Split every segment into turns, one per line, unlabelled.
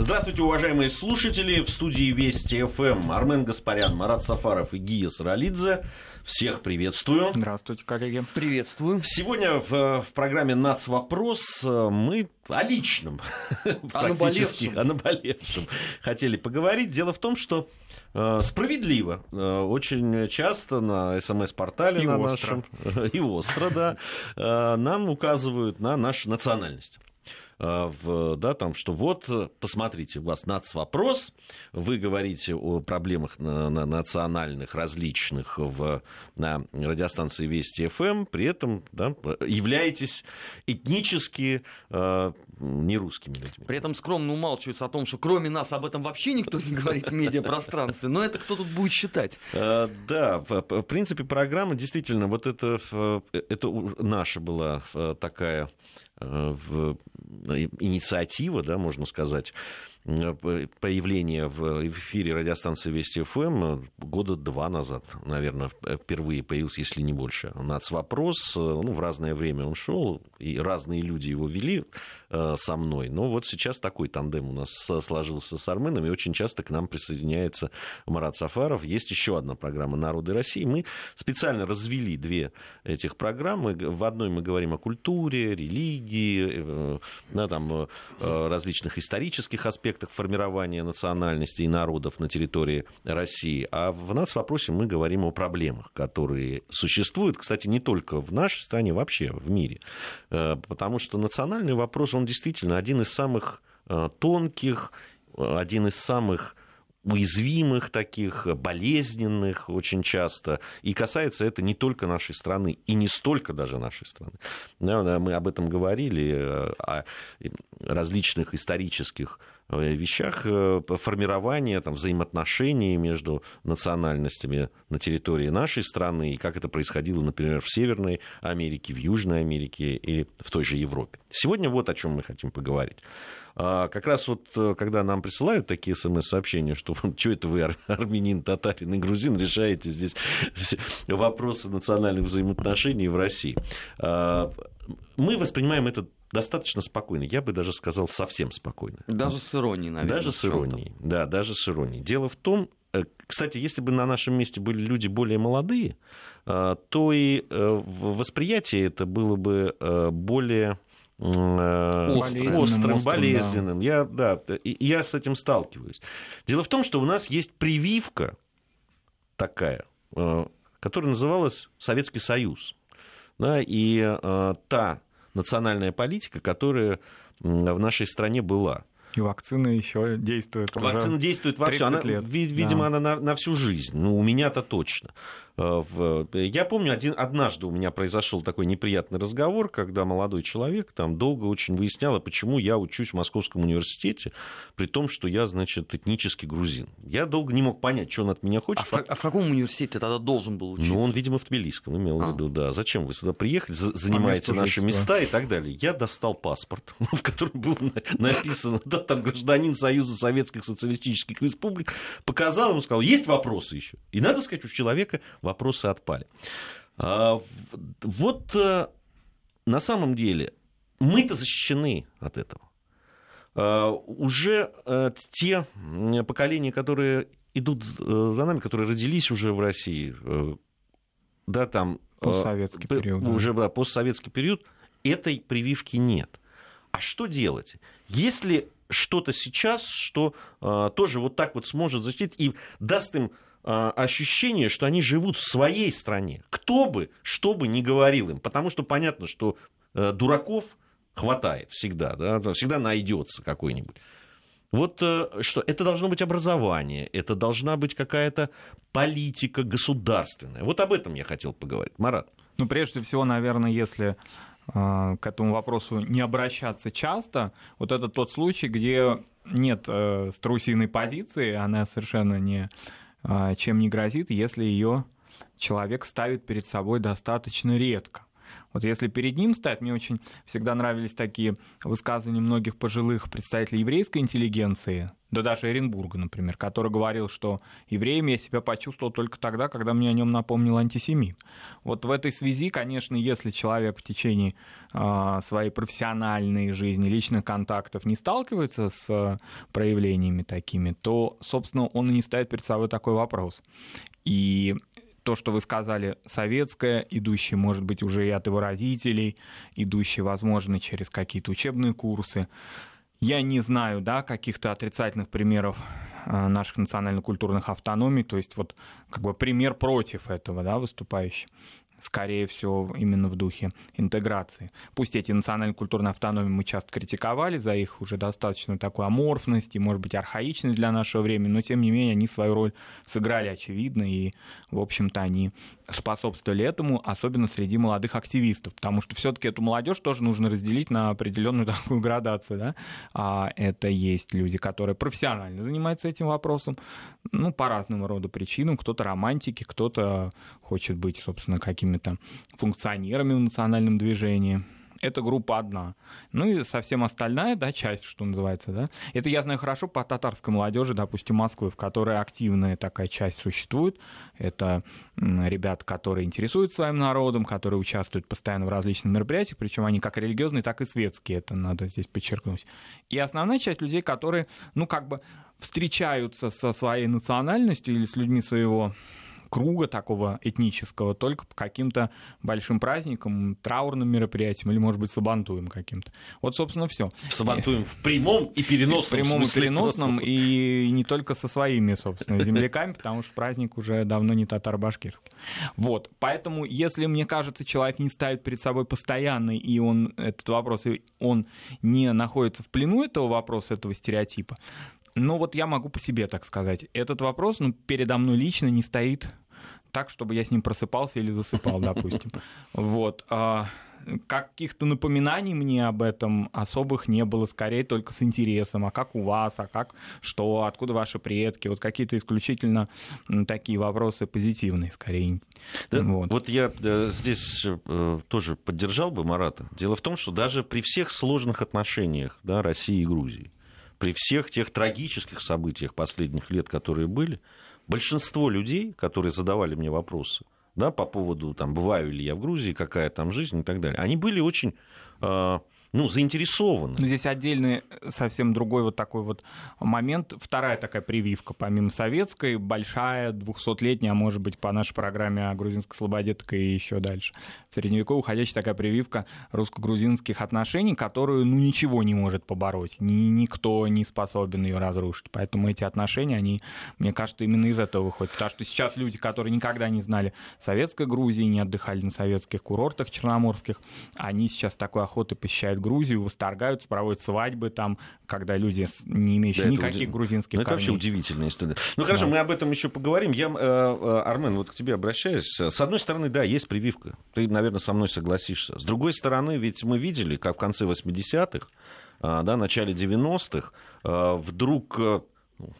Здравствуйте, уважаемые слушатели. В студии Вести ФМ Армен Гаспарян, Марат Сафаров и Гия Саралидзе. Всех приветствую.
Здравствуйте, коллеги.
Приветствую.
Сегодня в, в программе «Нац. Вопрос» мы о личном, практически о наболевшем хотели поговорить. Дело в том, что э, справедливо, э, очень часто на СМС-портале
и
на
остро.
нашем, и остро, да, э, нам указывают на нашу национальность. Э, в, да, там, что вот, посмотрите, у вас вопрос, вы говорите о проблемах на, на национальных, различных в, на радиостанции Вести ФМ, при этом да, являетесь этнически э, нерусскими людьми.
При этом скромно умалчивается о том, что кроме нас об этом вообще никто не говорит в медиапространстве, но это кто тут будет считать?
Э, да, в, принципе, программа действительно, вот это, это наша была э, такая э, в, инициатива, да, можно сказать, появление в эфире радиостанции Вести ФМ года два назад, наверное, впервые появился, если не больше. Нацвопрос, ну, в разное время он шел, и разные люди его вели э, со мной. Но вот сейчас такой тандем у нас сложился с Арменом, и очень часто к нам присоединяется Марат Сафаров. Есть еще одна программа «Народы России». Мы специально развели две этих программы. В одной мы говорим о культуре, религии, э, да, там, э, различных исторических аспектах, формирования национальности и народов на территории России. А в нас вопросе мы говорим о проблемах, которые существуют, кстати, не только в нашей стране, вообще в мире. Э, потому что национальный вопрос, он действительно один из самых э, тонких, один из самых уязвимых таких, болезненных очень часто. И касается это не только нашей страны, и не столько даже нашей страны. Мы об этом говорили, э, о различных исторических Э, вещах э, формирования там, взаимоотношений между национальностями на территории нашей страны и как это происходило, например, в Северной Америке, в Южной Америке и в той же Европе. Сегодня вот о чем мы хотим поговорить. А, как раз вот, э, когда нам присылают такие смс-сообщения, что что это вы, армянин, татарин и грузин, решаете здесь вопросы национальных взаимоотношений в России. А, мы воспринимаем это достаточно спокойно. Я бы даже сказал совсем спокойно.
Даже с иронией, наверное.
Даже с иронией, да, даже с иронией. Дело в том, э, кстати, если бы на нашем месте были люди более молодые, э, то и э, восприятие это было бы более острым, острым, болезненным. Да. Я, да, я с этим сталкиваюсь. Дело в том, что у нас есть прививка такая, которая называлась Советский Союз. Да, и та национальная политика, которая в нашей стране была.
И вакцина еще действует.
Вакцина действует во всю. Она, лет. Видимо, да. она на, на всю жизнь. Ну, у меня-то точно. Э, я помню, один, однажды у меня произошел такой неприятный разговор, когда молодой человек там долго очень выяснял, а почему я учусь в Московском университете, при том, что я, значит, этнический грузин. Я долго не мог понять, что он от меня хочет.
А, в, а в каком университете тогда должен был учиться?
Ну, он, видимо, в Тбилисском имел а. в виду, да. Зачем вы сюда приехали, занимаете наши места и так далее. Я достал паспорт, в котором было написано, да, там гражданин Союза Советских Социалистических Республик, показал ему, сказал, есть вопросы еще. И надо сказать, у человека вопросы отпали. А, вот э, на самом деле мы-то защищены от этого. А, уже э, те поколения, которые идут э, за нами, которые родились уже в России, да, там...
Постсоветский период.
Уже да, постсоветский период, этой прививки нет. А что делать? Если что-то сейчас, что тоже вот так вот сможет защитить и даст им ощущение, что они живут в своей стране. Кто бы, что бы ни говорил им. Потому что понятно, что э, дураков хватает всегда, да, всегда найдется какой-нибудь. Вот э, что, это должно быть образование, это должна быть какая-то политика государственная. Вот об этом я хотел поговорить. Марат.
Ну, прежде всего, наверное, если э, к этому вопросу не обращаться часто, вот это тот случай, где нет э, страусиной позиции, она совершенно не а, чем не грозит, если ее человек ставит перед собой достаточно редко. Вот если перед ним ставят, мне очень всегда нравились такие высказывания многих пожилых представителей еврейской интеллигенции, да даже Оренбурга, например, который говорил, что евреем я себя почувствовал только тогда, когда мне о нем напомнил антисемит. Вот в этой связи, конечно, если человек в течение э, своей профессиональной жизни, личных контактов не сталкивается с проявлениями такими, то, собственно, он и не ставит перед собой такой вопрос. И то, что вы сказали, советское, идущее, может быть, уже и от его родителей, идущее, возможно, через какие-то учебные курсы, я не знаю, да, каких-то отрицательных примеров э, наших национально-культурных автономий, то есть вот как бы пример против этого, да, выступающий скорее всего, именно в духе интеграции. Пусть эти национально-культурные автономии мы часто критиковали за их уже достаточно такую аморфность и, может быть, архаичность для нашего времени, но, тем не менее, они свою роль сыграли, очевидно, и, в общем-то, они способствовали этому, особенно среди молодых активистов, потому что все-таки эту молодежь тоже нужно разделить на определенную такую градацию. Да? А это есть люди, которые профессионально занимаются этим вопросом, ну, по разному роду причинам. Кто-то романтики, кто-то хочет быть, собственно, какими-то функционерами в национальном движении это группа одна. Ну и совсем остальная, да, часть, что называется, да. Это я знаю хорошо по татарской молодежи, допустим, Москвы, в которой активная такая часть существует. Это ребята, которые интересуются своим народом, которые участвуют постоянно в различных мероприятиях, причем они как религиозные, так и светские, это надо здесь подчеркнуть. И основная часть людей, которые, ну, как бы встречаются со своей национальностью или с людьми своего круга такого этнического, только по каким-то большим праздникам, траурным мероприятиям или, может быть, сабантуем каким-то. Вот, собственно, все.
Сабантуем в прямом и переносном. В
прямом и переносном, и не только со своими, собственно, земляками, потому что праздник уже давно не татаро-башкирский. Вот, поэтому, если, мне кажется, человек не ставит перед собой постоянный, и он этот вопрос, он не находится в плену этого вопроса, этого стереотипа, ну вот я могу по себе так сказать. Этот вопрос ну, передо мной лично не стоит так, чтобы я с ним просыпался или засыпал, допустим. Вот. А, каких-то напоминаний мне об этом особых не было, скорее только с интересом, а как у вас, а как, что, откуда ваши предки, вот какие-то исключительно такие вопросы позитивные, скорее.
Да, вот. вот я здесь э, тоже поддержал бы Марата. Дело в том, что даже при всех сложных отношениях да, России и Грузии, при всех тех трагических событиях последних лет, которые были, большинство людей, которые задавали мне вопросы, да, по поводу, там, бываю ли я в Грузии, какая там жизнь и так далее, они были очень э, ну, заинтересованы.
Ну, здесь отдельный совсем другой вот такой вот момент. Вторая такая прививка, помимо советской, большая, двухсотлетняя, а может быть, по нашей программе о грузинской слободе, так и еще дальше. В средневековье уходящая такая прививка русско-грузинских отношений, которую, ну, ничего не может побороть. Ни, никто не способен ее разрушить. Поэтому эти отношения, они, мне кажется, именно из этого выходят. Потому что сейчас люди, которые никогда не знали советской Грузии, не отдыхали на советских курортах черноморских, они сейчас такой охотой посещают Грузию, восторгаются, проводят свадьбы там, когда люди, не имеющие да, никаких удив... грузинских ну,
Это вообще удивительная история. Ну хорошо, да. мы об этом еще поговорим. Я, э, э, Армен, вот к тебе обращаюсь. С одной стороны, да, есть прививка. Ты, наверное, со мной согласишься. С другой стороны, ведь мы видели, как в конце 80-х, э, да, начале 90-х, вдруг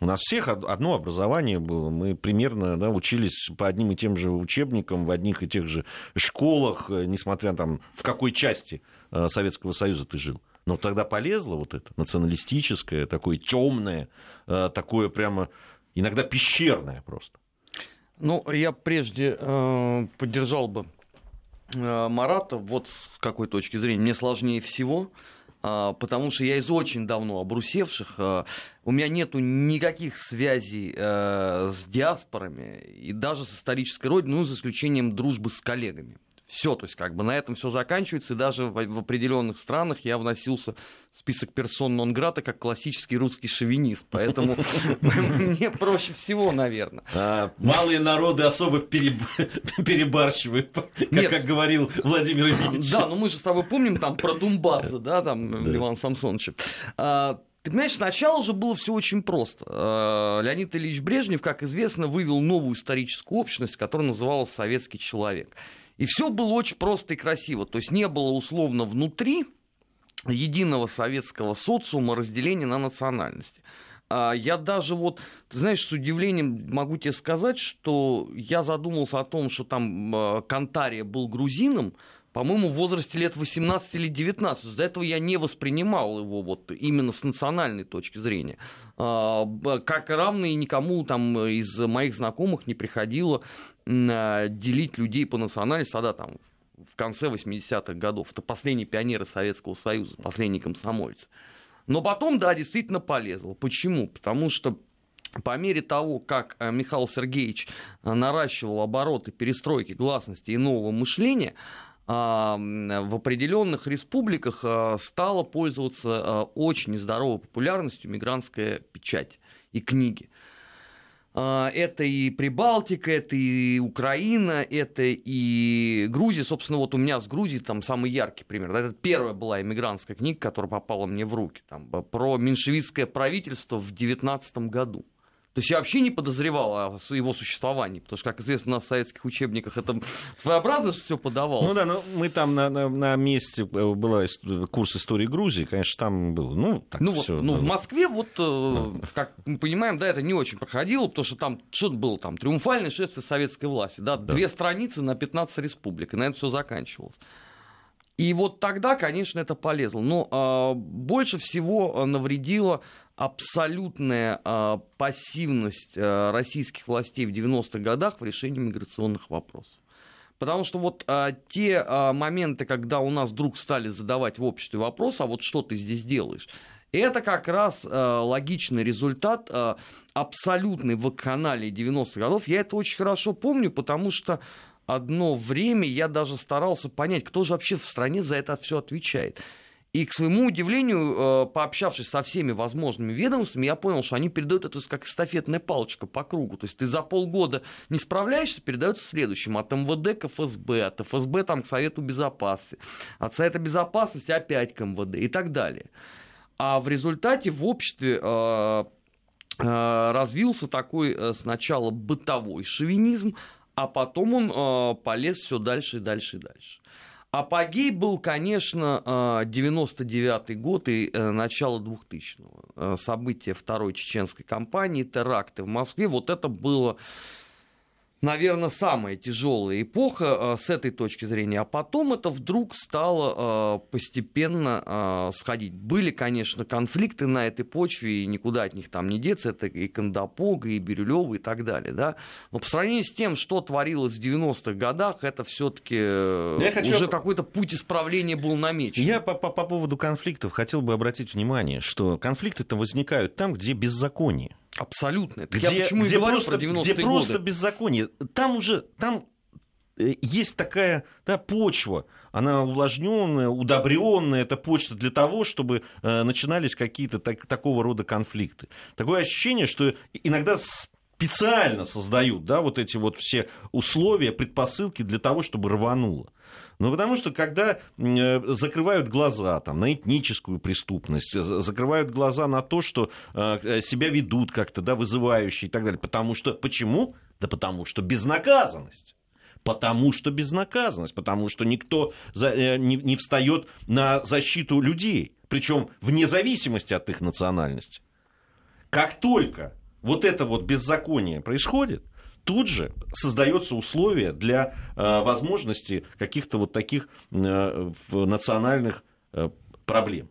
у нас всех одно образование было. Мы примерно да, учились по одним и тем же учебникам, в одних и тех же школах, несмотря там в какой части Э, Советского Союза ты жил. Но тогда полезло вот это националистическое, такое темное, э, такое прямо иногда пещерное просто.
Ну, я прежде э, поддержал бы э, Марата вот с какой точки зрения. Мне сложнее всего, э, потому что я из очень давно обрусевших. Э, у меня нету никаких связей э, с диаспорами и даже с исторической родиной, ну, за исключением дружбы с коллегами. Все, то есть как бы на этом все заканчивается, и даже в, в определенных странах я вносился в список персон нон грата как классический русский шовинист, поэтому мне проще всего, наверное.
А, малые народы особо перебарщивают, как говорил Владимир Ильич.
Да, но мы же с тобой помним там про Думбаза, да, там Иван Самсонович. А, ты понимаешь, сначала же было все очень просто. А, Леонид Ильич Брежнев, как известно, вывел новую историческую общность, которая называлась «Советский человек». И все было очень просто и красиво. То есть не было условно внутри единого советского социума разделения на национальности. А я даже вот, знаешь, с удивлением могу тебе сказать, что я задумался о том, что там а, Кантария был грузином, по-моему, в возрасте лет 18 или 19. До этого я не воспринимал его вот именно с национальной точки зрения. А, как равный никому там из моих знакомых не приходило делить людей по национальности, тогда там в конце 80-х годов. Это последние пионеры Советского Союза, последние комсомольцы. Но потом, да, действительно полезло. Почему? Потому что по мере того, как э, Михаил Сергеевич э, наращивал обороты перестройки гласности и нового мышления, а, в определенных республиках э, стала пользоваться очень нездоровой популярностью мигрантская печать и книги. А, это и Прибалтика, это и Украина, это и Грузия. Собственно, вот у меня с Грузией там самый яркий пример. Это первая была иммигрантская книга, которая попала мне в руки. Там, про меньшевистское правительство в 19 году. То есть я вообще не подозревал о его существовании, потому что, как известно, на советских учебниках это своеобразно все подавалось.
Ну да, но мы там на, на, на месте э, был курс истории Грузии, конечно, там был. Ну,
так ну, всё, вот, ну, в Москве, вот, ну. как мы понимаем, да, это не очень проходило, потому что там что-то было там, триумфальное шествие советской власти, да, да, две страницы на 15 республик, и на этом все заканчивалось. И вот тогда, конечно, это полезло. Но э, больше всего навредило абсолютная э, пассивность э, российских властей в 90-х годах в решении миграционных вопросов. Потому что вот а, те а, моменты, когда у нас вдруг стали задавать в обществе вопрос, а вот что ты здесь делаешь, это как раз а, логичный результат а, абсолютной вакханалии 90-х годов. Я это очень хорошо помню, потому что одно время я даже старался понять, кто же вообще в стране за это все отвечает. И, к своему удивлению, э, пообщавшись со всеми возможными ведомствами, я понял, что они передают это как эстафетная палочка по кругу. То есть ты за полгода не справляешься, передается следующему. От МВД к ФСБ, от ФСБ там, к Совету Безопасности, от Совета Безопасности опять к МВД и так далее. А в результате в обществе э, э, развился такой сначала бытовой шовинизм, а потом он полез все дальше и дальше и дальше. Апогей был, конечно, 99-й год и э, начало 2000-го. Э, события второй чеченской кампании, теракты в Москве. Вот это было наверное, самая тяжелая эпоха с этой точки зрения. А потом это вдруг стало постепенно сходить. Были, конечно, конфликты на этой почве, и никуда от них там не деться. Это и Кандапога, и Бирюлева, и так далее. Да? Но по сравнению с тем, что творилось в 90-х годах, это все-таки э, хочу... уже какой-то путь исправления был намечен.
Я по, по, по поводу конфликтов хотел бы обратить внимание, что конфликты-то возникают там, где беззаконие.
Абсолютно.
где, я почему где и говорю просто, про 90-е Где годы. просто беззаконие. Там уже, там э, есть такая да, почва, она увлажненная, удобренная, это почта для того, чтобы э, начинались какие-то так, такого рода конфликты. Такое ощущение, что иногда специально создают да, вот эти вот все условия, предпосылки для того, чтобы рвануло. Ну, потому что когда э, закрывают глаза там, на этническую преступность, закрывают глаза на то, что э, себя ведут как-то, да, вызывающие и так далее. Потому что, почему? Да потому что безнаказанность. Потому что безнаказанность, потому что никто за, э, не, не встает на защиту людей, причем вне зависимости от их национальности. Как только вот это вот беззаконие происходит, тут же создается условие для э, возможности каких-то вот таких э, национальных э, проблем.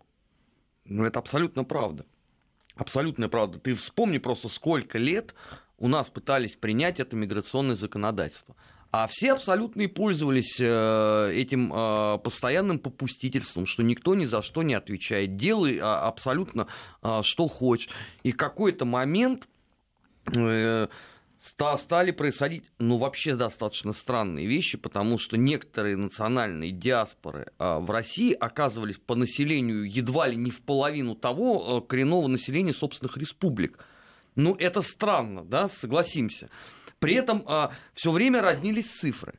Ну, это абсолютно правда. Абсолютно правда. Ты вспомни просто, сколько лет у нас пытались принять это миграционное законодательство. А все абсолютно и пользовались э, этим э, постоянным попустительством, что никто ни за что не отвечает. Делай а, абсолютно а, что хочешь. И в какой-то момент стали происходить, ну, вообще достаточно странные вещи, потому что некоторые национальные диаспоры а, в России оказывались по населению едва ли не в половину того а, коренного населения собственных республик. Ну, это странно, да, согласимся. При этом а, все время разнились цифры.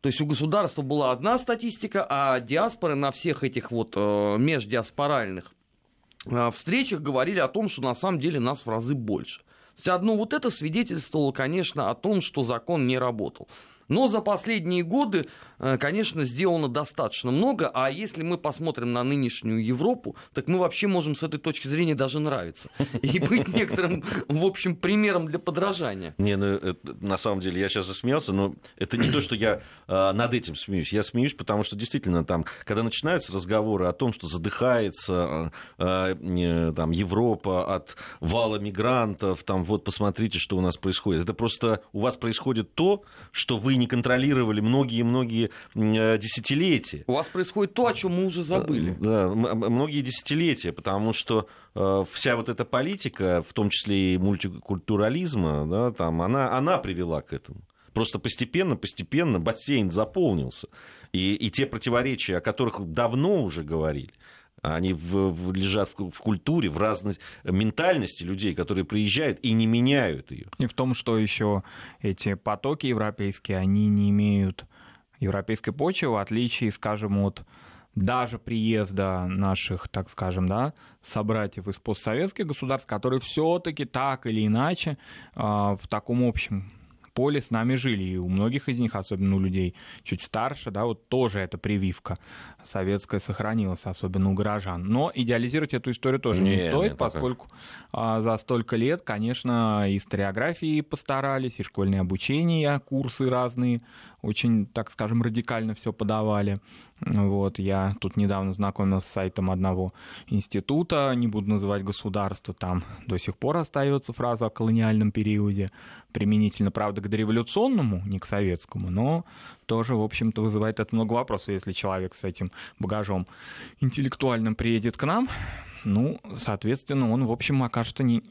То есть у государства была одна статистика, а диаспоры на всех этих вот междиаспоральных встречах говорили о том, что на самом деле нас в разы больше. Одно вот это свидетельствовало, конечно, о том, что закон не работал. Но за последние годы, э, конечно, сделано достаточно много, а если мы посмотрим на нынешнюю Европу, так мы вообще можем с этой точки зрения даже нравиться. И быть некоторым, в общем, примером для подражания.
Не, ну, это, на самом деле, я сейчас засмеялся, но это не то, что я э, над этим смеюсь. Я смеюсь, потому что действительно там, когда начинаются разговоры о том, что задыхается э, э, там, Европа от вала мигрантов, там вот посмотрите, что у нас происходит. Это просто у вас происходит то, что вы не контролировали многие-многие э, десятилетия.
У вас происходит то, о чем мы уже забыли.
Э, да, многие десятилетия, потому что э, вся вот эта политика, в том числе и мультикультурализма, да, там, она, она привела к этому. Просто постепенно, постепенно бассейн заполнился. И, и те противоречия, о которых давно уже говорили, они в, в, лежат в, в культуре, в разной ментальности людей, которые приезжают и не меняют ее.
И в том, что еще эти потоки европейские, они не имеют европейской почвы, в отличие, скажем, от даже приезда наших, так скажем, да, собратьев из постсоветских государств, которые все-таки так или иначе а, в таком общем поле с нами жили. И у многих из них, особенно у людей чуть старше, да, вот тоже эта прививка советская сохранилась, особенно у горожан. Но идеализировать эту историю тоже не, не стоит, нет, поскольку а, за столько лет, конечно, историографии постарались, и школьное обучение, курсы разные, очень, так скажем, радикально все подавали. Вот, я тут недавно знакомился с сайтом одного института, не буду называть государство, там до сих пор остается фраза о колониальном периоде, применительно, правда, к дореволюционному, не к советскому, но тоже, в общем-то, вызывает это много вопросов, если человек с этим багажом интеллектуальным приедет к нам, ну, соответственно, он, в общем, окажется не,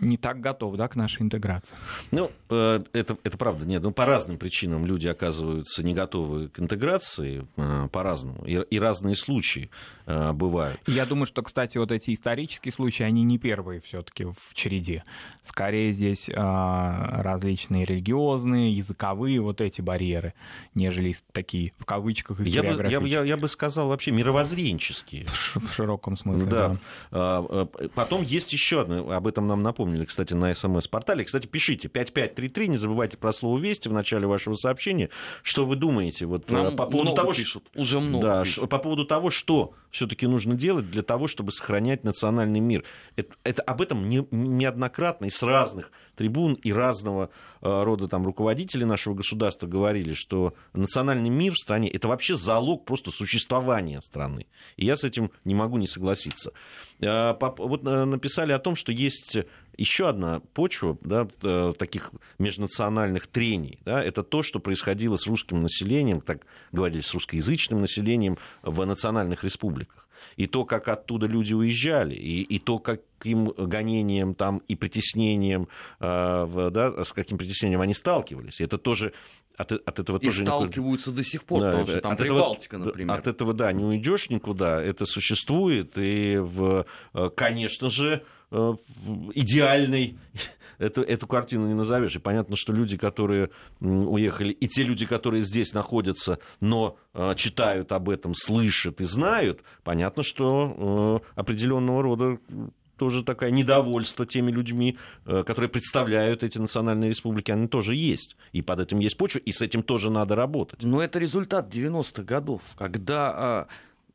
не так готов да, к нашей интеграции.
Ну, э, это, это правда. Нет, ну, по разным причинам люди оказываются не готовы к интеграции, э, по-разному. И, и разные случаи э, бывают.
Я думаю, что, кстати, вот эти исторические случаи, они не первые все таки в череде. Скорее здесь различные религиозные, языковые вот эти барьеры, нежели такие, в кавычках.
Я бы, я, я, я бы сказал, вообще мировоззренческие.
В, в широком смысле,
да. да. А, потом есть еще одно, об этом нам напомнили, кстати, на СМС-портале. Кстати, пишите 5533, не забывайте про слово «Вести» в начале вашего сообщения. Что вы думаете вот,
Нам по поводу того, пишут, что... уже много
да,
пишут.
по поводу того, что все-таки нужно делать для того, чтобы сохранять национальный мир. Это, это об этом не, неоднократно и с разных трибун и разного э, рода там руководителей нашего государства говорили, что национальный мир в стране это вообще залог просто существования страны. И я с этим не могу не согласиться. Э, вот э, написали о том, что есть еще одна почва да, таких межнациональных трений. Да, это то, что происходило с русским населением, так говорили, с русскоязычным населением в национальных республиках и то, как оттуда люди уезжали, и, и то, каким гонением там и притеснением, э, да, с каким притеснением они сталкивались. Это тоже от, от этого
и
тоже
сталкиваются никуда... до сих пор, да, потому что там от Прибалтика,
этого,
например.
От этого, да, не уйдешь никуда, это существует, и, в, э, конечно же, э, идеальной эту, эту картину не назовешь. И понятно, что люди, которые уехали, и те люди, которые здесь находятся, но э, читают об этом, слышат и знают, понятно, что определенного рода тоже такое недовольство теми людьми, э, которые представляют эти национальные республики, они тоже есть. И под этим есть почва, и с этим тоже надо работать.
Но это результат 90-х годов, когда а,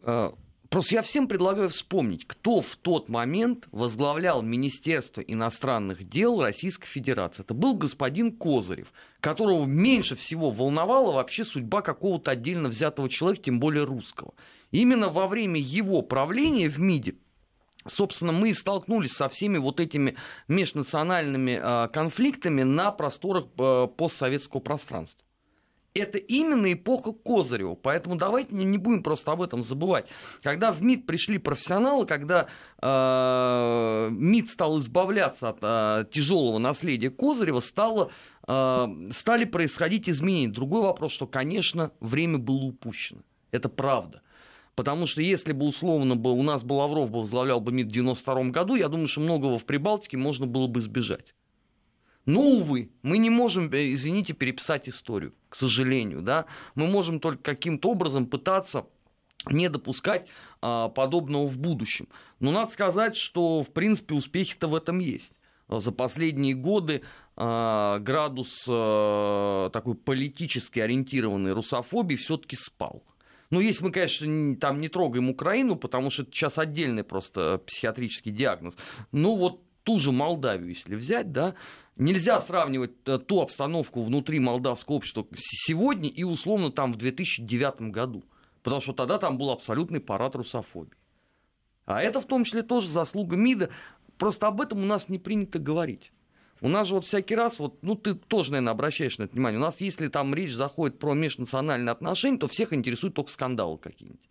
а, Просто я всем предлагаю вспомнить, кто в тот момент возглавлял Министерство иностранных дел Российской Федерации. Это был господин Козырев, которого меньше всего волновала вообще судьба какого-то отдельно взятого человека, тем более русского. именно во время его правления в МИДе Собственно, мы и столкнулись со всеми вот этими межнациональными а, конфликтами на просторах а, постсоветского пространства это именно эпоха Козырева. Поэтому давайте не, будем просто об этом забывать. Когда в МИД пришли профессионалы, когда э, МИД стал избавляться от э, тяжелого наследия Козырева, стало, э, стали происходить изменения. Другой вопрос, что, конечно, время было упущено. Это правда. Потому что если бы условно бы у нас бы Лавров бы возглавлял бы МИД в 92 году, я думаю, что многого в Прибалтике можно было бы избежать. Но, увы, мы не можем, э, извините, переписать историю, к сожалению. Да? Мы можем только каким-то образом пытаться не допускать а, подобного в будущем. Но надо сказать, что, в принципе, успехи-то в этом есть. за последние годы э, градус э, такой политически ориентированной русофобии все-таки спал. Ну, если мы, конечно, там не трогаем Украину, потому что это сейчас отдельный просто психиатрический диагноз. Ну, вот ту же Молдавию, если взять, да, нельзя сравнивать э, ту обстановку внутри молдавского общества сегодня и условно там в 2009 году. Потому что тогда там был абсолютный парад русофобии. А это в том числе тоже заслуга МИДа. Просто об этом у нас не принято говорить. У нас же вот всякий раз, вот, ну ты тоже, наверное, обращаешь на это внимание, у нас если там речь заходит про межнациональные отношения, то всех интересуют только скандалы какие-нибудь.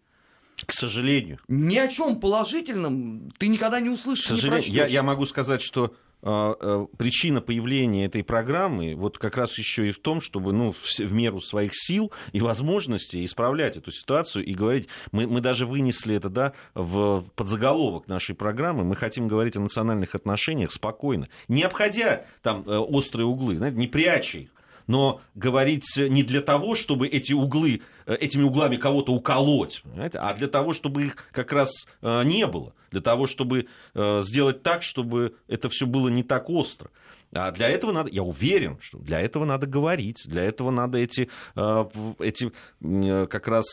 К сожалению.
Ни о чем положительном ты никогда не услышишь. К
сожалению, я, я могу сказать, что причина появления этой программы вот как раз еще и в том, чтобы ну, в меру своих сил и возможностей исправлять эту ситуацию и говорить, мы, мы даже вынесли это да, в подзаголовок нашей программы, мы хотим говорить о национальных отношениях спокойно, не обходя там э, острые углы, не пряча их, но говорить не для того, чтобы эти углы, э, этими углами кого-то уколоть, понимаете, а для того, чтобы их как раз э, не было, для того, чтобы э, сделать так, чтобы это все было не так остро. А для этого надо, я уверен, что для этого надо говорить, для этого надо эти, эти как раз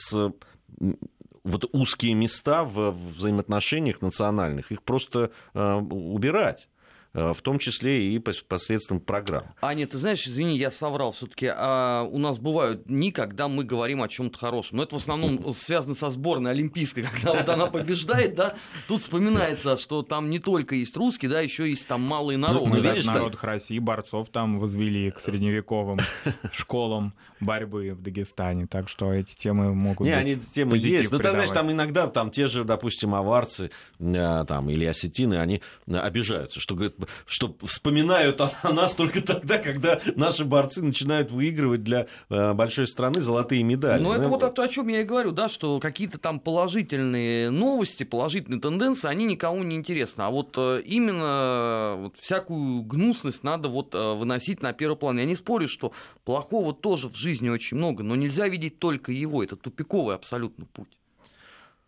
вот узкие места в взаимоотношениях национальных, их просто убирать. Э, в том числе и посредством программ.
Аня, ты знаешь, извини, я соврал, все-таки а у нас бывают дни, когда мы говорим о чем-то хорошем. Но это в основном связано со сборной олимпийской, когда вот она побеждает, да, тут вспоминается, что там не только есть русские, да, еще есть там малые народы.
Ну, видишь, народах России борцов там возвели к средневековым школам борьбы в Дагестане, так что эти темы могут
не,
быть
они темы есть, но ты знаешь, там иногда там те же, допустим, аварцы э, там, или осетины, они обижаются, что говорят, что вспоминают о нас только тогда, когда наши борцы начинают выигрывать для э, большой страны золотые медали.
Ну, это вот о, о чем я и говорю, да, что какие-то там положительные новости, положительные тенденции, они никому не интересны. А вот э, именно вот всякую гнусность надо вот э, выносить на первый план. Я не спорю, что плохого тоже в жизни очень много, но нельзя видеть только его. Это тупиковый абсолютно путь.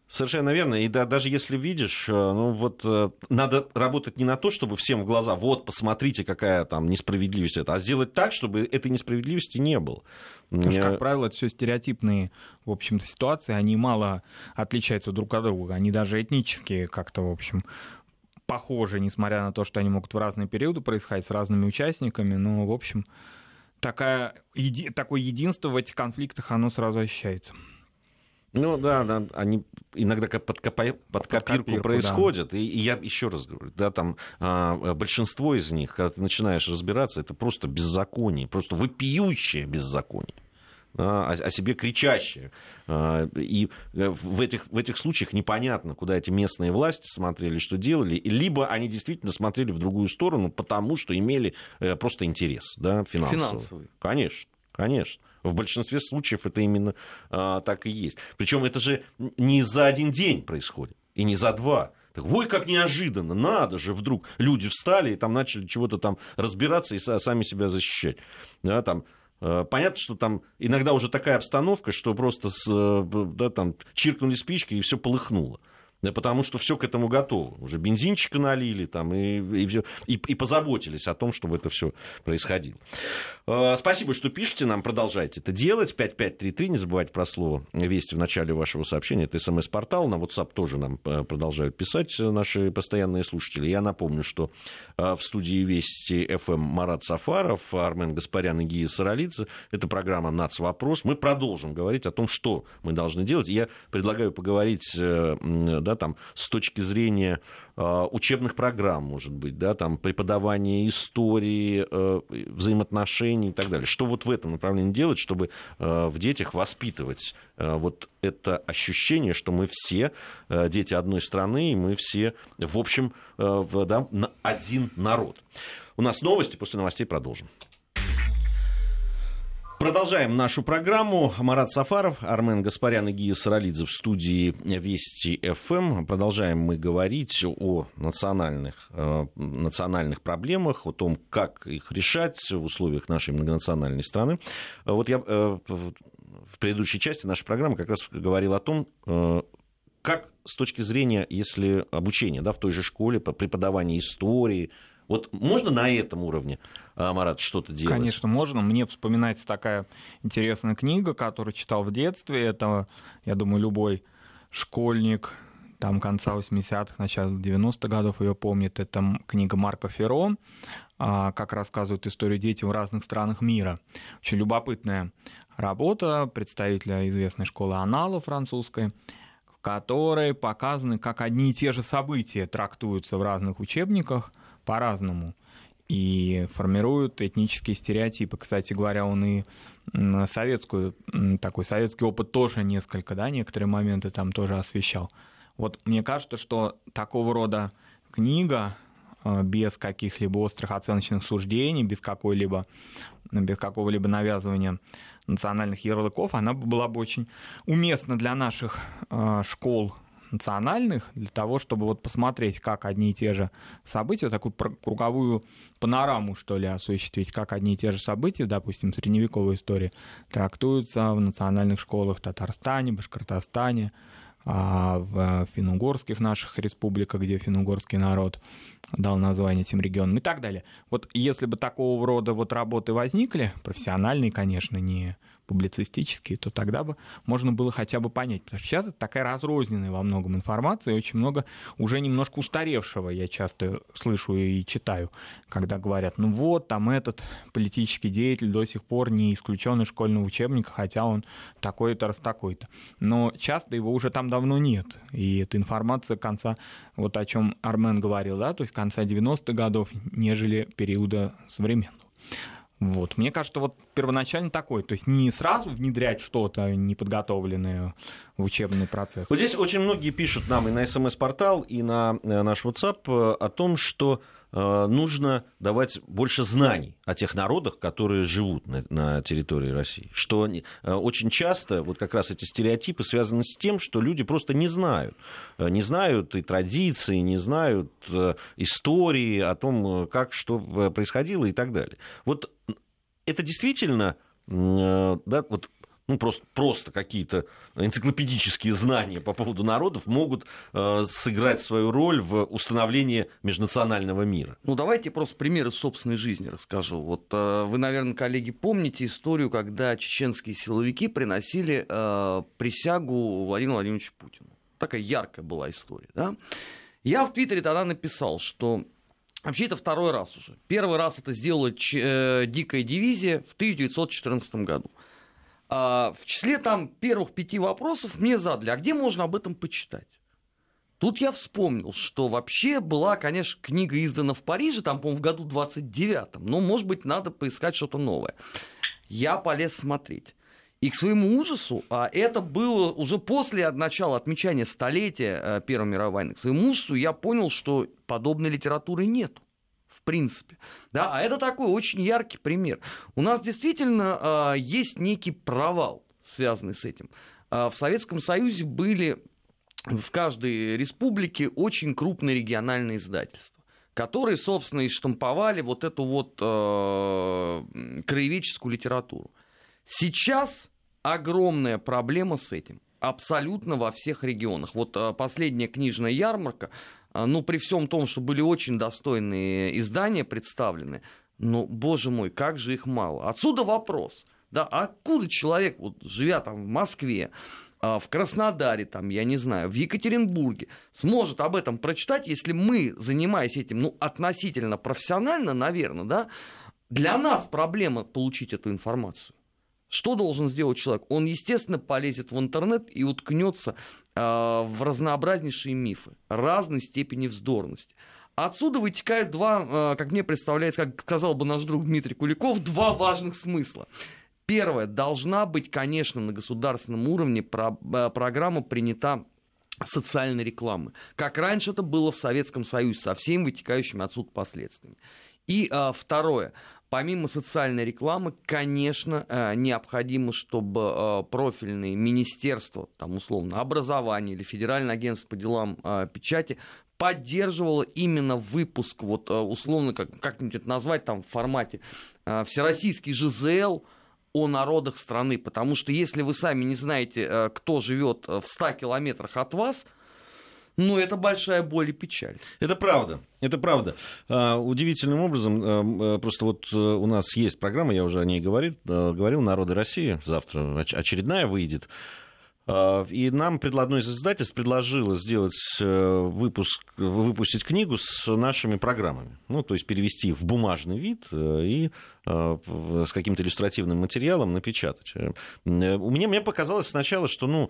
Совершенно верно. И да, даже если видишь, э, ну вот э, надо работать не на то, чтобы всем в глаза, вот, посмотрите, какая там несправедливость это, а сделать так, чтобы этой несправедливости не было.
Потому что, как правило, это все стереотипные, в общем-то, ситуации, они мало отличаются друг от друга, они даже этнические как-то, в общем, похожи, несмотря на то, что они могут в разные периоды происходить с разными участниками, но, в общем, такая, еди, такое единство в этих конфликтах, оно сразу ощущается.
Ну да, да, они иногда под, копа... под, копирку, копирку происходят. Да. И, и я еще раз говорю, да, там а, большинство из них, когда ты начинаешь разбираться, это просто беззаконие, просто вопиющее беззаконие. о, о себе кричащее. А, и э, в этих, в этих случаях непонятно, куда эти местные власти смотрели, что делали, либо они действительно смотрели в другую сторону, потому что имели э, просто интерес да, финансовый. финансовый. Конечно, конечно. В большинстве случаев это именно а, так и есть. Причем это же не за один день происходит, и не за два. Так, ой, как неожиданно, надо же, вдруг люди встали и там начали чего-то там разбираться и сами себя защищать. Да, там, а, Понятно, что там иногда уже такая обстановка, что просто с, э, да, там, чиркнули спички и все полыхнуло да, потому что все к этому готово. Уже бензинчика налили там, и, и, и, и позаботились о том, чтобы это все происходило. Э, спасибо, что пишете нам, продолжайте это делать. 5533, не забывайте про слово «Вести» в начале вашего сообщения. Это смс-портал, на WhatsApp тоже нам э, продолжают писать наши постоянные слушатели. Я напомню, что э, в студии Вести ФМ Марат Сафаров, Армен Гаспарян и Гия Саралидзе. Это программа «Нацвопрос». Мы продолжим говорить о том, что мы должны делать. Я предлагаю поговорить да, там, с точки зрения э, учебных программ, может быть, да, там, преподавания истории, э, взаимоотношений и так далее. Что вот в этом направлении делать, чтобы э, в детях воспитывать вот это ощущение, что мы все дети одной страны, и мы все, в общем, да, один народ. У нас новости, после новостей продолжим. Продолжаем нашу программу. Марат Сафаров, Армен Гаспарян и Гия Саралидзе в студии Вести ФМ. Продолжаем мы говорить о национальных, э, национальных проблемах, о том, как их решать в условиях нашей многонациональной страны. Вот я э, в предыдущей части нашей программы как раз говорил о том, э, как с точки зрения, если обучения да, в той же школе, по преподаванию истории, Вот можно на этом уровне, а, Марат, что-то делать?
Конечно, можно. Мне вспоминается такая интересная книга, которую читал в детстве. Это, я думаю, любой школьник там конца 80-х, начала 90-х годов ее помнит. Это книга Марка Ферро, а, как рассказывают историю детям в разных странах мира. Очень любопытная работа представителя известной школы Анала французской, в которой показаны, как одни и те же события трактуются в разных учебниках по-разному и формируют этнические стереотипы. Кстати говоря, он и советскую, такой советский опыт тоже несколько, да, некоторые моменты там тоже освещал. Вот мне кажется, что такого рода книга э, без каких-либо острых оценочных суждений, без какой-либо без какого-либо навязывания национальных ярлыков, она была бы очень уместна для наших э, школ национальных, для того, чтобы вот посмотреть, как одни и те же события, такую круговую панораму, что ли, осуществить, как одни и те же события, допустим, средневековой истории, трактуются в национальных школах в Татарстане, Башкортостане, а в финно-угорских наших республиках, где финно-угорский народ дал название этим регионам и так далее. Вот если бы такого рода вот работы возникли, профессиональные, конечно, не публицистические, то тогда бы можно было хотя бы понять. Потому что сейчас это такая разрозненная во многом информация, и очень много уже немножко устаревшего я часто слышу и читаю, когда говорят, ну вот, там этот политический деятель до сих пор не исключен из школьного учебника, хотя он такой-то раз такой-то. Но часто его уже там давно нет. И эта информация конца, вот о чем Армен говорил, да, то есть конца 90-х годов, нежели периода современного. Вот. Мне кажется, вот первоначально такой, то есть не сразу внедрять что-то неподготовленное в учебный процесс.
Вот здесь очень многие пишут нам и на смс-портал, и на э, наш WhatsApp э, о том, что нужно давать больше знаний о тех народах, которые живут на, на территории России. Что очень часто вот как раз эти стереотипы связаны с тем, что люди просто не знают. Не знают и традиции, не знают истории о том, как что происходило и так далее. Вот это действительно э, да, вот ну, просто, просто какие-то энциклопедические знания по поводу народов могут э, сыграть свою роль в установлении межнационального мира.
Ну, давайте просто примеры собственной жизни расскажу. Вот э, вы, наверное, коллеги, помните историю, когда чеченские силовики приносили э, присягу Владимиру Владимировичу Путину. Такая яркая была история, да? Я в Твиттере тогда написал, что Вообще это второй раз уже. Первый раз это сделала э, дикая дивизия в 1914 году. А, в числе там первых пяти вопросов мне задали, а где можно об этом почитать? Тут я вспомнил, что вообще была, конечно, книга издана в Париже, там, по-моему, в году 29-м, но, может быть, надо поискать что-то новое. Я полез смотреть. И к своему ужасу, а это было уже после начала отмечания столетия э, Первой мировой войны, к своему ужасу я понял, что подобной литературы нет в принципе. Да, а это такой очень яркий пример. У нас действительно э, есть некий провал, связанный с этим. Э, в Советском Союзе были в каждой республике очень крупные региональные издательства которые, собственно, и штамповали вот эту вот э, краеведческую литературу. Сейчас огромная проблема с этим. Абсолютно во всех регионах. Вот последняя книжная ярмарка, ну, при всем том, что были очень достойные издания представлены, но, боже мой, как же их мало. Отсюда вопрос. Да, а откуда человек, вот, живя там в Москве, э, в Краснодаре, там, я не знаю, в Екатеринбурге, сможет об этом прочитать, если мы, занимаясь этим, ну, относительно профессионально, наверное, да, для нас проблема получить эту информацию. Что должен сделать человек? Он, естественно, полезет в интернет и уткнется в разнообразнейшие мифы разной степени вздорности. Отсюда вытекают два, э, как мне представляется, как сказал бы наш друг Дмитрий Куликов, два важных смысла. Первое, должна быть, конечно, на государственном уровне про, э, программа принята социальной рекламы. Как раньше это было в Советском Союзе, со всеми вытекающими отсюда последствиями. И а, второе, Помимо социальной рекламы, конечно, э, необходимо, чтобы э, профильные министерства, там, условно, образования или Федеральное агентство по делам э, печати поддерживало именно выпуск, вот условно, как, как-нибудь это назвать там в формате всероссийский ЖЗЛ, о народах страны, потому что если вы сами не знаете, кто живет в 100 километрах от вас, Но это большая боль и печаль.
Это правда. Это правда. А, удивительным образом, а, а, просто вот э, у нас есть программа, я уже о ней говорил, говорил «Народы России», завтра очередная выйдет. И нам одно из издательств предложило сделать э, выпуск, выпустить книгу с нашими программами. Ну, то есть перевести в бумажный вид э, и с каким-то иллюстративным материалом напечатать. У меня, мне показалось сначала, что ну,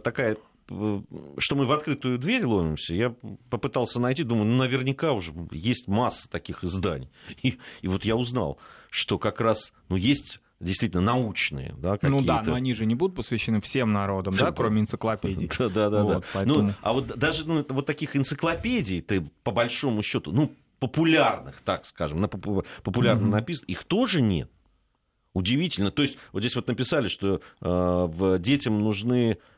такая что мы в открытую дверь ломимся, я попытался найти, думаю, ну, наверняка уже есть масса таких изданий. И, и вот я узнал, что как раз ну, есть действительно научные, да,
какие-то... Ну да, но они же не будут посвящены всем народам, да, кроме энциклопедий.
Да, да, да. Вот, да. Поэтому... ну, а вот даже ну, вот таких энциклопедий, ты по большому счету, ну, популярных, так скажем, на популярно mm-hmm. написано, их тоже нет. Удивительно. То есть, вот здесь вот написали, что э, детям нужны Э,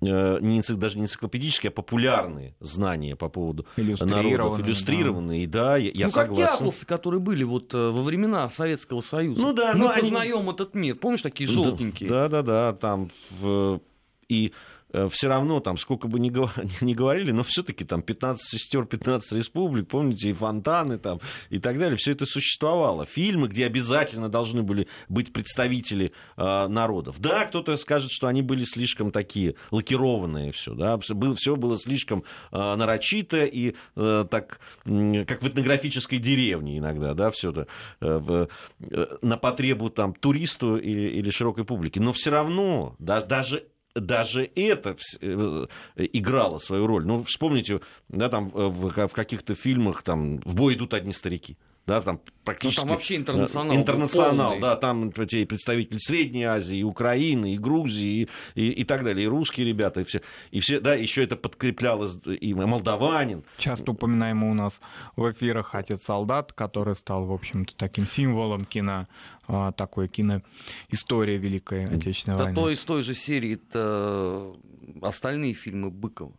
не, даже не энциклопедические, а популярные знания по поводу народов, иллюстрированные. Да, да я, я
ну,
согласен.
как атласы, которые были вот э, во времена Советского Союза.
Ну да,
мы ну, познаем они... этот мир. Помнишь, такие желтенькие?
Да, да, да, там в... и Э, все равно, там, сколько бы ни, говорили, но все-таки там 15 сестер, 15 республик, помните, и фонтаны там, и так далее, все это существовало. Фильмы, где обязательно должны были быть представители э, народов. Да, кто-то скажет, что они были слишком такие лакированные, все, да, все было слишком э, нарочито и э, так, э, как в этнографической деревне иногда, да, все это э, э, на потребу там туристу или, или широкой публике. Но все равно, да, даже даже это э, играло свою роль. Ну, вспомните, да, там в, в каких-то фильмах там в бой идут одни старики да, там практически... Ну,
там вообще интернационал.
Интернационал, да, там представители Средней Азии, и Украины, и Грузии, и, и, и так далее, и русские ребята, и все, и все, да, еще это подкреплялось, и молдаванин.
Часто упоминаемый у нас в эфирах отец солдат, который стал, в общем-то, таким символом кино, а, такой киноистории Великой Отечественной
да
войны.
Да то из той же серии это остальные фильмы Быкова.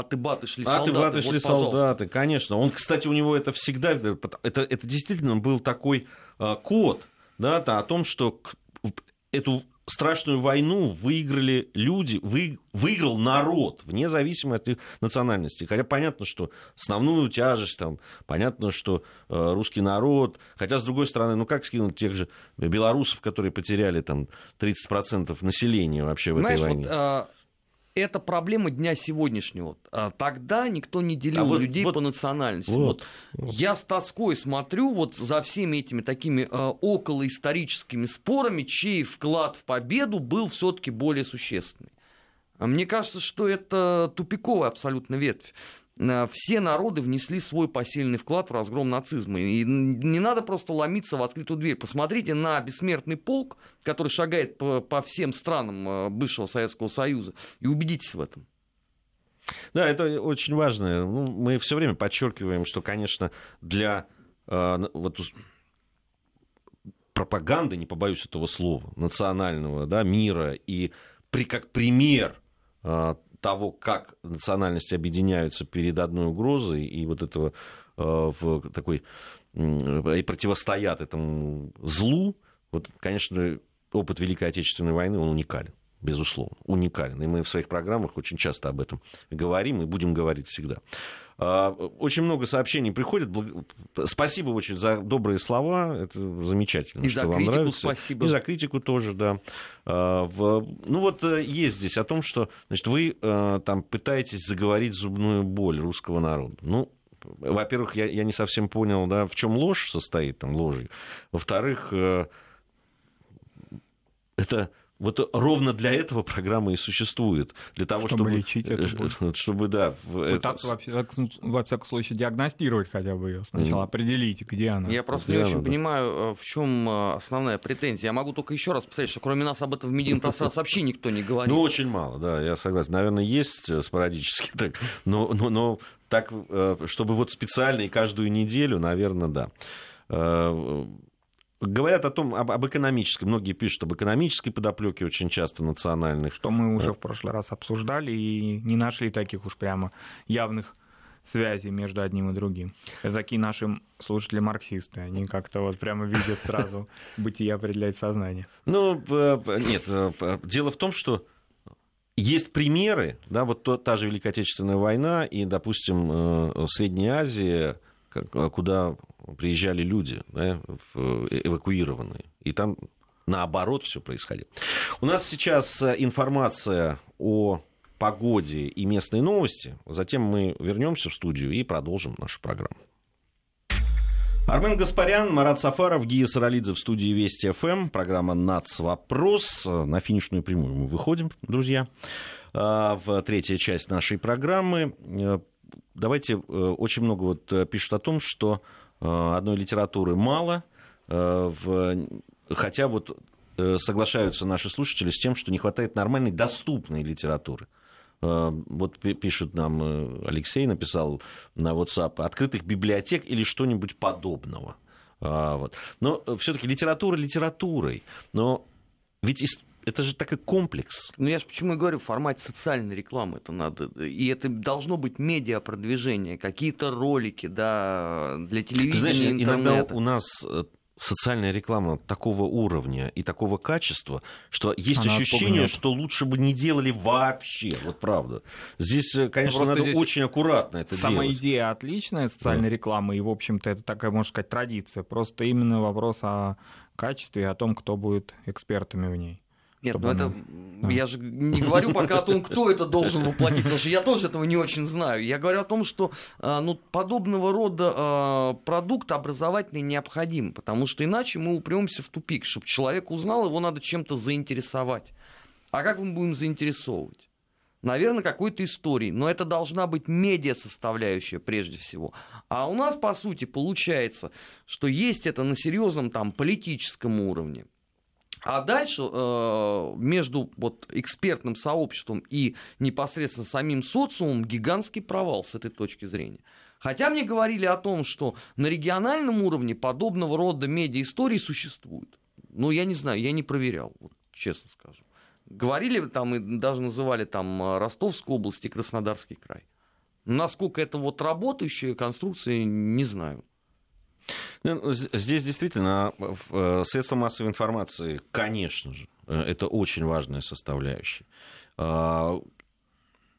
Аты баты шли солдаты. Аты баты
шли вот, солдаты, конечно. Он, кстати, у него это всегда, это, это действительно был такой э, код, да, о том, что эту страшную войну выиграли люди, вы, выиграл народ, вне зависимости от их национальности. Хотя понятно, что основную тяжесть, там, понятно, что э, русский народ, хотя, с другой стороны, ну как скинуть тех же белорусов, которые потеряли там 30% населения вообще в Знаешь, этой войне? Вот,
а, это проблема дня сегодняшнего. А тогда никто не делил а вот, людей вот, по национальности. Вот, вот. Я с тоской смотрю вот за всеми этими такими э, околоисторическими спорами, чей вклад в победу был все-таки более существенный. Мне кажется, что это тупиковая абсолютно ветвь. Э, все народы внесли свой посильный вклад в разгром нацизма. И не надо просто ломиться в открытую дверь. Посмотрите на бессмертный полк, который шагает по, по всем странам э, бывшего Советского Союза, и убедитесь в этом.
Да, это очень важно. Ну, мы все время подчеркиваем, что, конечно, для э, вот, пропаганды, не побоюсь этого слова, национального да, мира и при, как пример э, того, как национальности объединяются перед одной угрозой, и вот этого э, в такой и противостоят этому злу, вот, конечно, опыт Великой Отечественной войны, он уникален, безусловно, уникален. И мы в своих программах очень часто об этом говорим и будем говорить всегда. А, очень много сообщений приходит. Спасибо очень за добрые слова. Это замечательно,
и
что
за
вам критику
нравится. Спасибо.
И за критику тоже, да. А, ну вот э, есть здесь о том, что значит, вы э, там пытаетесь заговорить зубную боль русского народа. Ну, во-первых, я, я не совсем понял, да, в чем ложь состоит, там, ложью. Во-вторых, э, это вот ровно для этого программа и существует. Для того,
чтобы, чтобы лечить это.
Чтобы, да.
Пытаться, это... во, всяком случае, диагностировать хотя бы ее. Сначала mm. определить, где она.
Я просто где не очень да. понимаю, э, в чем э, основная претензия. Я могу только еще раз посмотреть, что кроме нас об этом в медийном пространстве вообще никто не говорит.
Ну, очень мало, да, я согласен. Наверное, есть э, спорадически так, но, но, но так, чтобы вот специально и каждую неделю, наверное, да Говорят о том, об, об экономической. Многие пишут об экономической подоплеке очень часто национальных.
Что мы уже в прошлый раз обсуждали и не нашли таких уж прямо явных связей между одним и другим. Это такие наши слушатели-марксисты. Они как-то вот прямо видят сразу бытие определять сознание.
Ну, нет, дело в том, что есть примеры, да, вот то, та же Великая Отечественная война и, допустим, э, Средняя Азия, куда приезжали люди да, эвакуированные, и там наоборот все происходило. У нас сейчас информация о погоде и местной новости. Затем мы вернемся в студию и продолжим нашу программу. Армен Гаспарян, Марат Сафаров, Гия Саралидзе в студии Вести ФМ. Программа «Нац. Вопрос». На финишную прямую мы выходим, друзья, в третья часть нашей программы. Э, давайте, э, очень много вот э, пишут о том, что одной литературы мало, хотя вот соглашаются наши слушатели с тем, что не хватает нормальной доступной литературы. Э, вот пишет нам э, Алексей, написал на WhatsApp, открытых библиотек или что-нибудь подобного. А, вот. Но э, все-таки литература литературой. Но ведь это же такой комплекс.
Ну, я же почему и говорю, в формате социальной рекламы это надо. И это должно быть медиапродвижение, какие-то ролики, да, для телевидения, Ты знаешь,
интернета. иногда у нас социальная реклама такого уровня и такого качества, что есть Она ощущение, что лучше бы не делали вообще. Вот правда. Здесь, э, конечно, Просто надо здесь очень аккуратно это
сама
делать.
Сама идея отличная социальной да. рекламы, и, в общем-то, это такая, можно сказать, традиция. Просто именно вопрос о качестве и о том, кто будет экспертами в ней.
Нет, ну это... Я же не говорю пока о том, кто это должен воплотить, потому что я тоже этого не очень знаю. Я говорю о том, что а, ну, подобного рода а, продукт образовательный необходим, потому что иначе мы упремся в тупик. Чтобы человек узнал, его надо чем-то заинтересовать. А как мы будем заинтересовывать? Наверное, какой-то историей, но это должна быть медиа-составляющая прежде всего. А у нас, по сути, получается, что есть это на серьезном там политическом уровне, а дальше э, между вот, экспертным сообществом и непосредственно самим социумом гигантский провал с этой точки зрения. Хотя мне говорили о том, что на региональном уровне подобного рода медиа-истории существуют. Но я не знаю, я не проверял, вот, честно скажу. Говорили там и даже называли там э, Ростовскую область и Краснодарский край. Насколько это вот работающая конструкция, не знаю.
Ну, здесь действительно э, средства массовой информации, конечно же, э, это очень важная составляющая. А,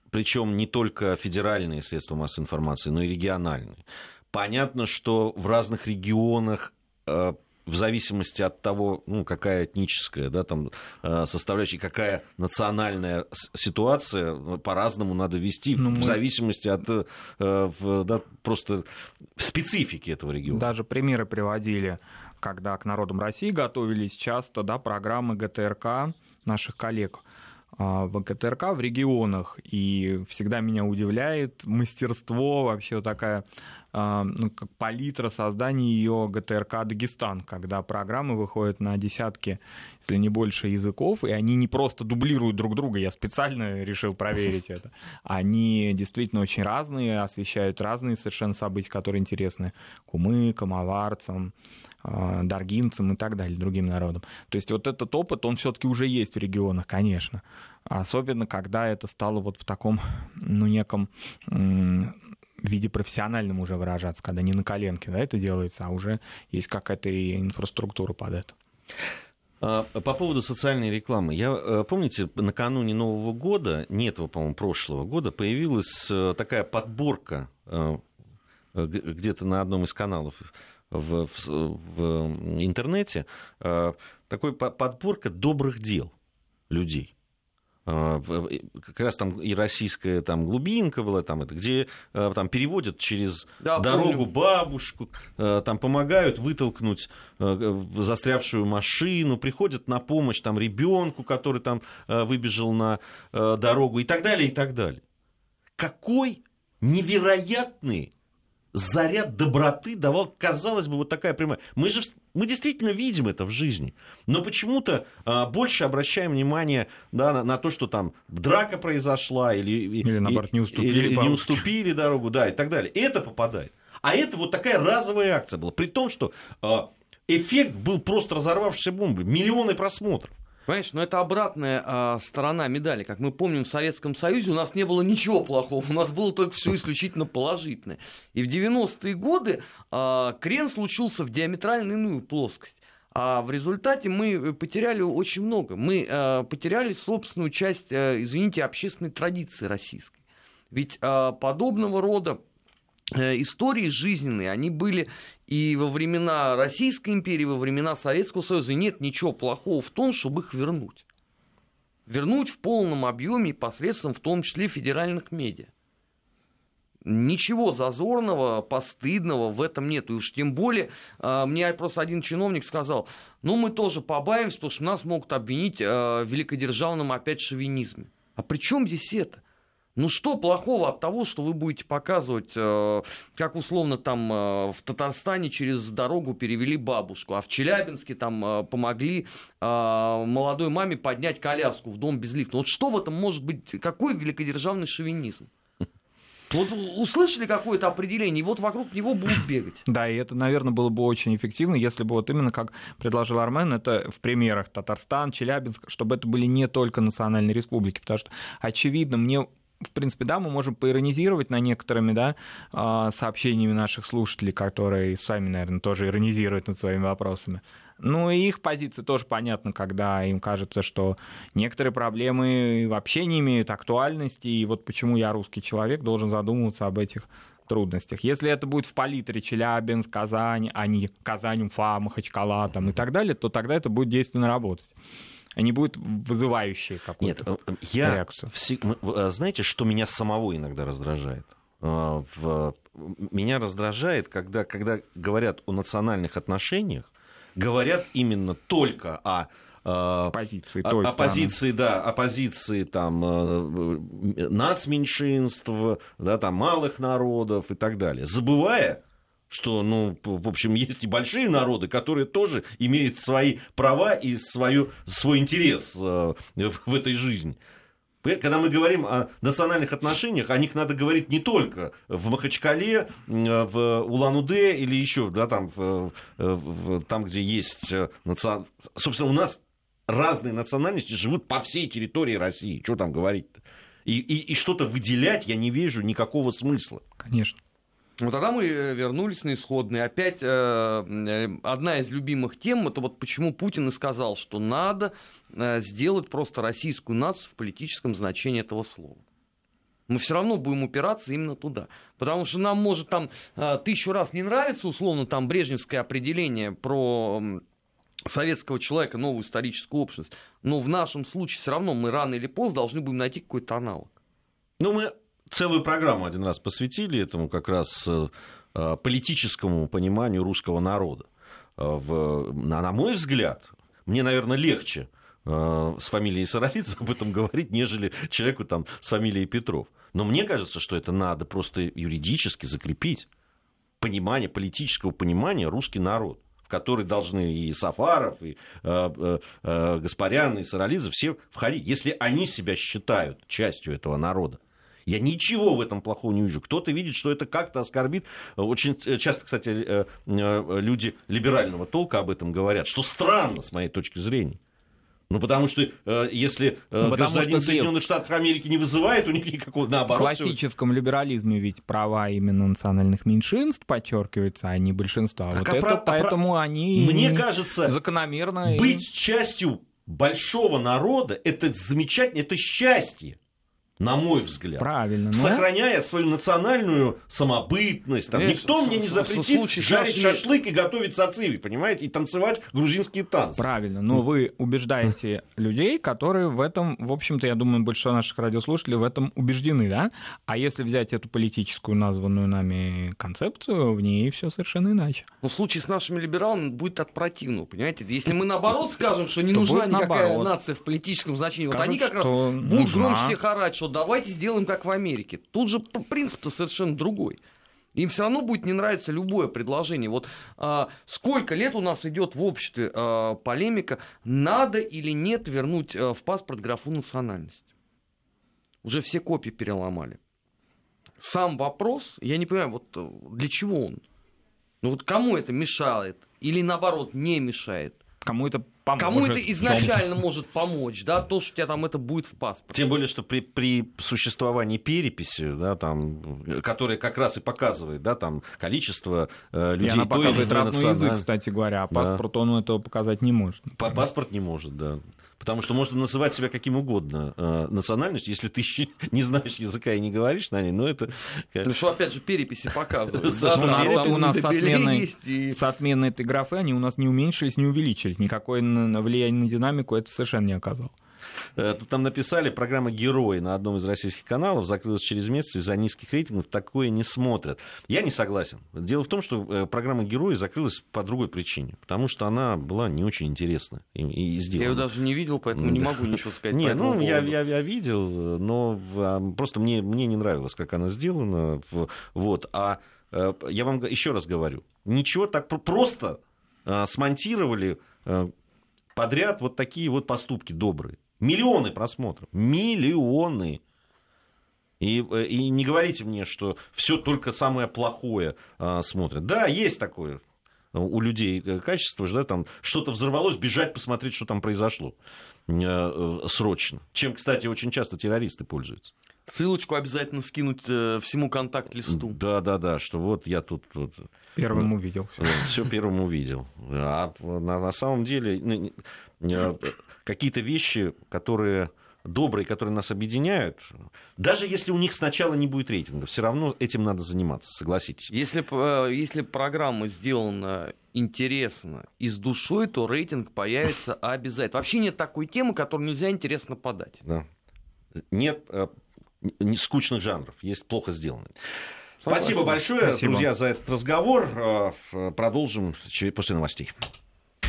Причем не только федеральные средства массовой информации, но и региональные. Понятно, что в разных регионах э, в зависимости от того, ну, какая этническая да, там, э, составляющая, какая национальная ситуация, по-разному надо вести, ну, мы... в зависимости от э, да, просто специфики этого региона.
Даже примеры приводили, когда к народам России готовились часто да, программы ГТРК наших коллег а, в ГТРК в регионах, и всегда меня удивляет мастерство, вообще такая ну, как палитра создания ее ГТРК Дагестан, когда программы выходят на десятки, если не больше языков, и они не просто дублируют друг друга, я специально решил проверить это, они действительно очень разные, освещают разные совершенно события, которые интересны кумы, комоварцам, а, даргинцам и так далее, другим народам. То есть вот этот опыт, он все-таки уже есть в регионах, конечно. Особенно, когда это стало вот в таком, ну, неком в виде профессиональном уже выражаться, когда не на коленке да, это делается, а уже есть какая-то инфраструктура под это.
А, по поводу социальной рекламы. Я, э, помните, накануне Нового года, не этого, по-моему, прошлого года, появилась э, такая подборка э, где-то на одном из каналов в, в, в интернете, такой подборка добрых дел людей. А, как раз там и российская там глубинка была, там это, где а, там переводят через да, дорогу помню. бабушку, а, там помогают вытолкнуть застрявшую машину, приходят на помощь там ребенку, который там выбежал на дорогу и так далее, и так далее. Какой невероятный заряд доброты давал, казалось бы, вот такая прямая. Мы же мы действительно видим это в жизни, но почему-то а, больше обращаем внимание да, на, на то, что там драка произошла или,
или наоборот, не уступили,
или, не уступили дорогу, да, и так далее. Это попадает. А это вот такая разовая акция была, при том, что а, эффект был просто разорвавшейся бомбы, миллионы просмотров.
Понимаешь, но это обратная а, сторона медали. Как мы помним, в Советском Союзе у нас не было ничего плохого, у нас было только все исключительно положительное. И в 90-е годы а, крен случился в диаметрально иную плоскость. А в результате мы потеряли очень много. Мы э, потеряли собственную часть, э, извините, общественной традиции российской. Ведь э, подобного рода истории жизненные, они были и во времена Российской империи, и во времена Советского Союза. И нет ничего плохого в том, чтобы их вернуть. Вернуть в полном объеме посредством, в том числе, федеральных медиа. Ничего зазорного, постыдного в этом нет. И уж тем более, а, мне просто один чиновник сказал, ну мы тоже побаиваемся, потому что нас могут обвинить а, в великодержавном опять шовинизме. А при чем здесь это? Ну что плохого от того, что вы будете показывать, э, как условно там э, в Татарстане через дорогу перевели бабушку, а в Челябинске там э, помогли молодой маме поднять коляску в дом без лифта. Вот что в этом может быть, какой великодержавный шовинизм? Вот услышали какое-то определение, и вот вокруг него будут бегать.
Да, и это, наверное, было бы очень эффективно, если бы вот именно как предложил Армен, это в примерах Татарстан, Челябинск, чтобы это были не только национальные республики, потому что, очевидно, мне в принципе, да, мы можем поиронизировать на некоторыми, да, а, сообщениями наших слушателей, которые сами, наверное, тоже иронизируют над своими вопросами. Ну, и их позиция тоже понятна, когда им кажется, что некоторые проблемы вообще не имеют актуальности, и вот почему я русский человек должен задумываться об этих трудностях. Если это будет в палитре Челябинск, Казань, а не Казань, Уфа, Махачкала там, и так далее, то тогда это будет действенно работать а не будет вызывающей какую-то Нет, э, я реакцию.
Вс... Э, знаете, что меня самого иногда раздражает? Э, в... Меня раздражает, когда, когда говорят о национальных отношениях, говорят именно только о
оппозиции, той
оппозиции, да, оппозиции там нацменьшинств, да, там малых народов и так далее, забывая что, ну, в общем, есть и большие народы, которые тоже имеют свои права и свою, свой интерес э, в этой жизни. Когда мы говорим о национальных отношениях, о них надо говорить не только в Махачкале, в Улан-Удэ или еще, да, там, в, там, где есть... Э, национ... Собственно, у нас разные национальности живут по всей территории России. Что там говорить-то? И, и, и что-то выделять я не вижу никакого смысла.
Конечно.
Вот тогда мы э, вернулись на исходные. Опять э, э, одна из любимых тем, это вот почему Путин и сказал, что надо э, сделать просто российскую нацию в политическом значении этого слова. Мы все равно будем упираться именно туда. Потому что нам может там э, тысячу раз не нравится, условно, там брежневское определение про советского человека, новую историческую общность. Но в нашем случае все равно мы рано или поздно должны будем найти какой-то аналог.
Ну, мы целую программу один раз посвятили этому как раз э, политическому пониманию русского народа. Э, в, на, мой взгляд, мне, наверное, легче э, с фамилией Саралидзе об этом говорить, нежели человеку там с фамилией Петров. Но мне кажется, что это надо просто юридически закрепить. Понимание, политического понимания русский народ в который должны и Сафаров, и э, э, Гаспарян, и Саралидзе все входить, если они себя считают частью этого народа. Я ничего в этом плохого не вижу. Кто-то видит, что это как-то оскорбит. Очень часто, кстати, э, э, люди либерального толка об этом говорят, что странно, с моей точки зрения. Ну, потому что э, если э, ну, гражданин Соединенных Штатов Америки не вызывает у них никакого наоборот.
В классическом либерализме ведь права именно национальных меньшинств подчеркиваются, а не большинства. Так, вот а это, про, поэтому про... они
Мне кажется,
закономерно
быть и... частью большого народа это замечательно, это счастье на мой взгляд.
Правильно. Но...
Сохраняя свою национальную самобытность. Там, никто мне не запретит жарить шашлык и готовить сациви, понимаете, и танцевать грузинские танцы.
Правильно, но вы убеждаете людей, которые в этом, в общем-то, я думаю, большинство наших радиослушателей в этом убеждены, да? А если взять эту политическую названную нами концепцию, в ней все совершенно иначе.
Но в случае с нашими либералами будет от противного, понимаете? Если мы наоборот скажем, что не нужна никакая нация в политическом значении, вот они как раз будут громче всех орать, что давайте сделаем как в Америке. Тут же принцип-то совершенно другой. Им все равно будет не нравиться любое предложение. Вот а, сколько лет у нас идет в обществе а, полемика, надо или нет вернуть а, в паспорт графу национальность. Уже все копии переломали. Сам вопрос, я не понимаю, вот для чего он? Ну вот кому это мешает? Или наоборот не мешает?
Кому это поможет.
Кому это изначально может помочь, да, то, что у тебя там это будет в паспорте.
Тем более, что при, при существовании переписи, да, там, которая как раз и показывает, да, там, количество э, людей... И
она показывает родной язык, кстати говоря, а паспорт да. он этого показать не может.
Например. Паспорт не может, да. Потому что можно называть себя каким угодно э, национальностью, если ты еще не знаешь языка и не говоришь на ней, но это...
Ну что, опять же, переписи показывают.
У нас с отменой этой графы, они у нас не уменьшились, не увеличились. Никакое влияние на динамику это совершенно не оказало.
Э, тут там написали, программа «Герой» на одном из российских каналов закрылась через месяц из-за низких рейтингов, такое не смотрят. Я не согласен. Дело в том, что э, программа «Герой» закрылась по другой причине, потому что она была не очень интересна и, и сделана.
Я ее даже не видел, поэтому не могу ничего сказать
Не, ну, я, я, я видел, но а, просто мне, мне не нравилось, как она сделана. Вот. А э, я вам еще раз говорю, ничего так просто а, смонтировали подряд вот такие вот поступки добрые. Миллионы просмотров. Миллионы. И, э, и не говорите мне, что все только самое плохое а, смотрят. Да, есть такое у людей э, качество, да, там что-то взорвалось, бежать посмотреть, что там произошло э, срочно. Чем, кстати, очень часто террористы пользуются.
Ссылочку обязательно скинуть э, всему контакт-листу.
Да, да, да, что вот я тут... Вот,
первым увидел.
Все первым увидел. А на, на самом деле какие-то вещи, которые добрые, которые нас объединяют, даже если у них сначала не будет рейтинга, все равно этим надо заниматься, согласитесь.
Если, э, если программа сделана интересно и с душой, то рейтинг появится обязательно. Вообще нет такой темы, которую нельзя интересно подать.
Да. Нет э, скучных жанров, есть плохо сделанные. Спасибо большое, Спасибо. друзья, за этот разговор. Э, продолжим после новостей.